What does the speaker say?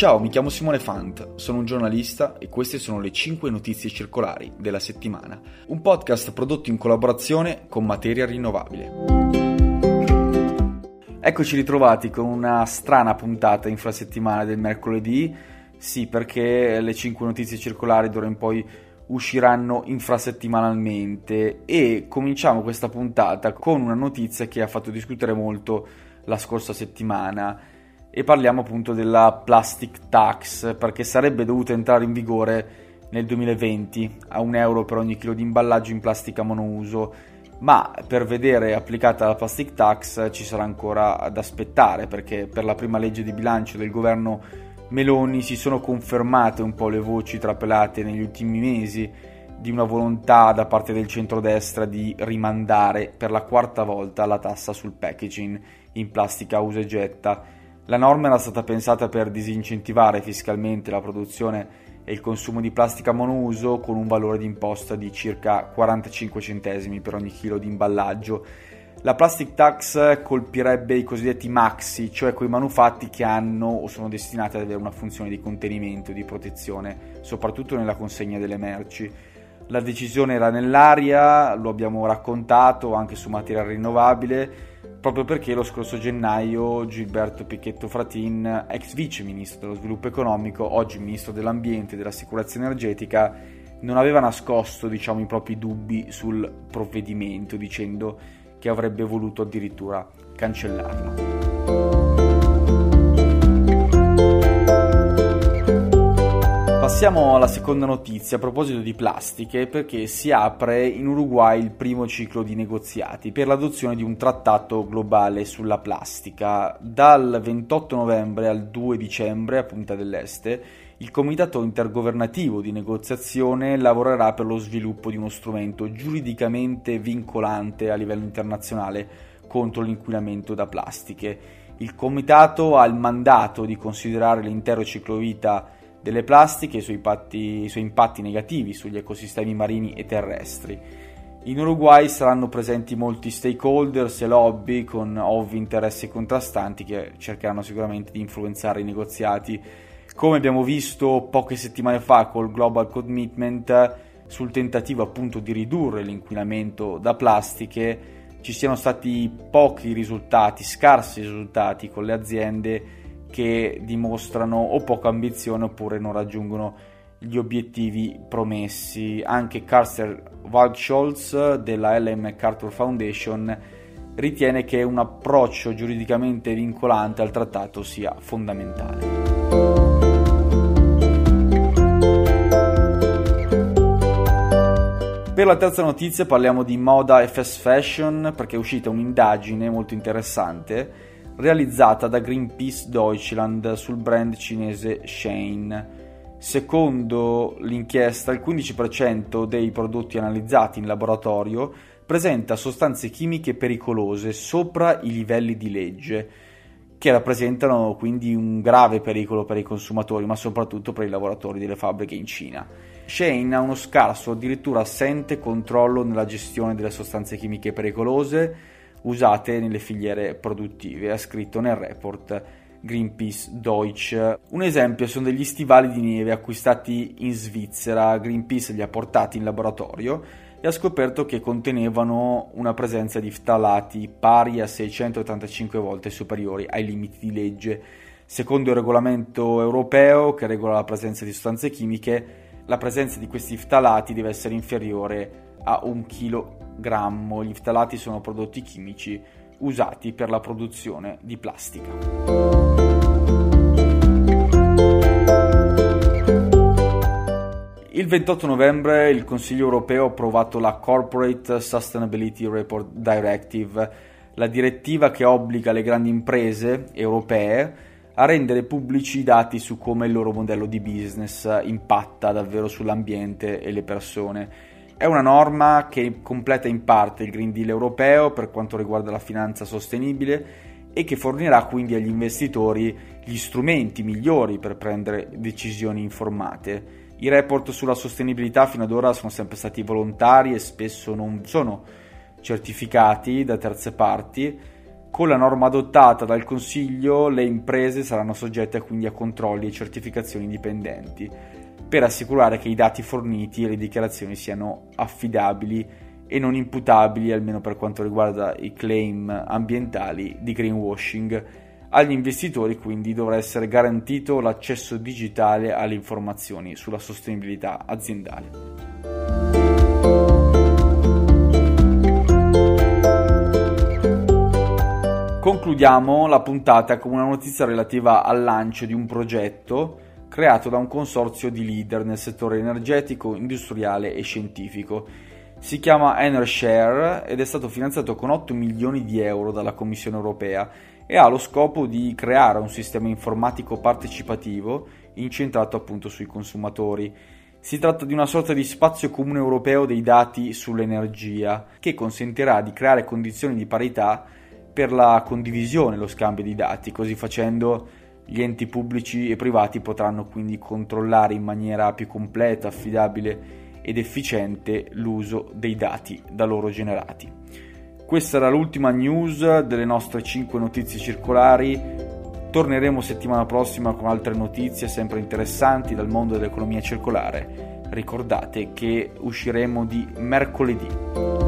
Ciao, mi chiamo Simone Fant, sono un giornalista e queste sono le 5 notizie circolari della settimana, un podcast prodotto in collaborazione con Materia Rinnovabile. Eccoci ritrovati con una strana puntata infrasettimana del mercoledì, sì perché le 5 notizie circolari d'ora in poi usciranno infrasettimanalmente e cominciamo questa puntata con una notizia che ha fatto discutere molto la scorsa settimana e parliamo appunto della plastic tax perché sarebbe dovuta entrare in vigore nel 2020 a un euro per ogni chilo di imballaggio in plastica monouso. Ma per vedere applicata la plastic tax ci sarà ancora da aspettare perché per la prima legge di bilancio del governo Meloni si sono confermate un po' le voci trapelate negli ultimi mesi di una volontà da parte del centrodestra di rimandare per la quarta volta la tassa sul packaging in plastica usa e getta la norma era stata pensata per disincentivare fiscalmente la produzione e il consumo di plastica monouso con un valore di imposta di circa 45 centesimi per ogni chilo di imballaggio. La plastic tax colpirebbe i cosiddetti maxi, cioè quei manufatti che hanno o sono destinati ad avere una funzione di contenimento di protezione, soprattutto nella consegna delle merci. La decisione era nell'aria, lo abbiamo raccontato anche su materia rinnovabile, proprio perché lo scorso gennaio Gilberto Picchetto Fratin, ex vice ministro dello sviluppo economico, oggi ministro dell'ambiente e della sicurezza energetica, non aveva nascosto diciamo, i propri dubbi sul provvedimento, dicendo che avrebbe voluto addirittura cancellarlo. Passiamo alla seconda notizia a proposito di plastiche perché si apre in Uruguay il primo ciclo di negoziati per l'adozione di un trattato globale sulla plastica. Dal 28 novembre al 2 dicembre a Punta dell'Este il Comitato intergovernativo di negoziazione lavorerà per lo sviluppo di uno strumento giuridicamente vincolante a livello internazionale contro l'inquinamento da plastiche. Il Comitato ha il mandato di considerare l'intero ciclo vita delle plastiche e i suoi, impatti, negativi sugli ecosistemi marini e terrestri. In Uruguay saranno presenti molti stakeholders e lobby con ovvi interessi contrastanti che cercheranno sicuramente di influenzare i negoziati. Come abbiamo visto poche settimane fa col Global Commitment sul tentativo appunto di ridurre l'inquinamento da plastiche, ci siano stati pochi risultati, scarsi risultati con le aziende che dimostrano o poca ambizione oppure non raggiungono gli obiettivi promessi. Anche Carter Waldscholz della Ellen MacArthur Foundation ritiene che un approccio giuridicamente vincolante al trattato sia fondamentale. Per la terza notizia parliamo di moda e fast fashion perché è uscita un'indagine molto interessante realizzata da Greenpeace Deutschland sul brand cinese Shane. Secondo l'inchiesta, il 15% dei prodotti analizzati in laboratorio presenta sostanze chimiche pericolose sopra i livelli di legge, che rappresentano quindi un grave pericolo per i consumatori, ma soprattutto per i lavoratori delle fabbriche in Cina. Shane ha uno scarso, addirittura assente controllo nella gestione delle sostanze chimiche pericolose, usate nelle filiere produttive, ha scritto nel report Greenpeace Deutsch. Un esempio sono degli stivali di neve acquistati in Svizzera, Greenpeace li ha portati in laboratorio e ha scoperto che contenevano una presenza di ftalati pari a 685 volte superiori ai limiti di legge. Secondo il regolamento europeo che regola la presenza di sostanze chimiche, la presenza di questi ftalati deve essere inferiore a un chilogrammo. Gli ftalati sono prodotti chimici usati per la produzione di plastica. Il 28 novembre il Consiglio europeo ha approvato la Corporate Sustainability Report Directive, la direttiva che obbliga le grandi imprese europee a rendere pubblici i dati su come il loro modello di business impatta davvero sull'ambiente e le persone è una norma che completa in parte il Green Deal europeo per quanto riguarda la finanza sostenibile e che fornirà quindi agli investitori gli strumenti migliori per prendere decisioni informate. I report sulla sostenibilità fino ad ora sono sempre stati volontari e spesso non sono certificati da terze parti, Con la norma adottata dal Consiglio le imprese saranno soggette quindi a controlli e certificazioni dipendenti per assicurare che i dati forniti e le dichiarazioni siano affidabili e non imputabili, almeno per quanto riguarda i claim ambientali di greenwashing. Agli investitori quindi dovrà essere garantito l'accesso digitale alle informazioni sulla sostenibilità aziendale. Concludiamo la puntata con una notizia relativa al lancio di un progetto creato da un consorzio di leader nel settore energetico, industriale e scientifico. Si chiama EnerShare ed è stato finanziato con 8 milioni di euro dalla Commissione europea e ha lo scopo di creare un sistema informatico partecipativo incentrato appunto sui consumatori. Si tratta di una sorta di spazio comune europeo dei dati sull'energia che consentirà di creare condizioni di parità per la condivisione e lo scambio di dati, così facendo gli enti pubblici e privati potranno quindi controllare in maniera più completa, affidabile ed efficiente l'uso dei dati da loro generati. Questa era l'ultima news delle nostre 5 notizie circolari. Torneremo settimana prossima con altre notizie sempre interessanti dal mondo dell'economia circolare. Ricordate che usciremo di mercoledì.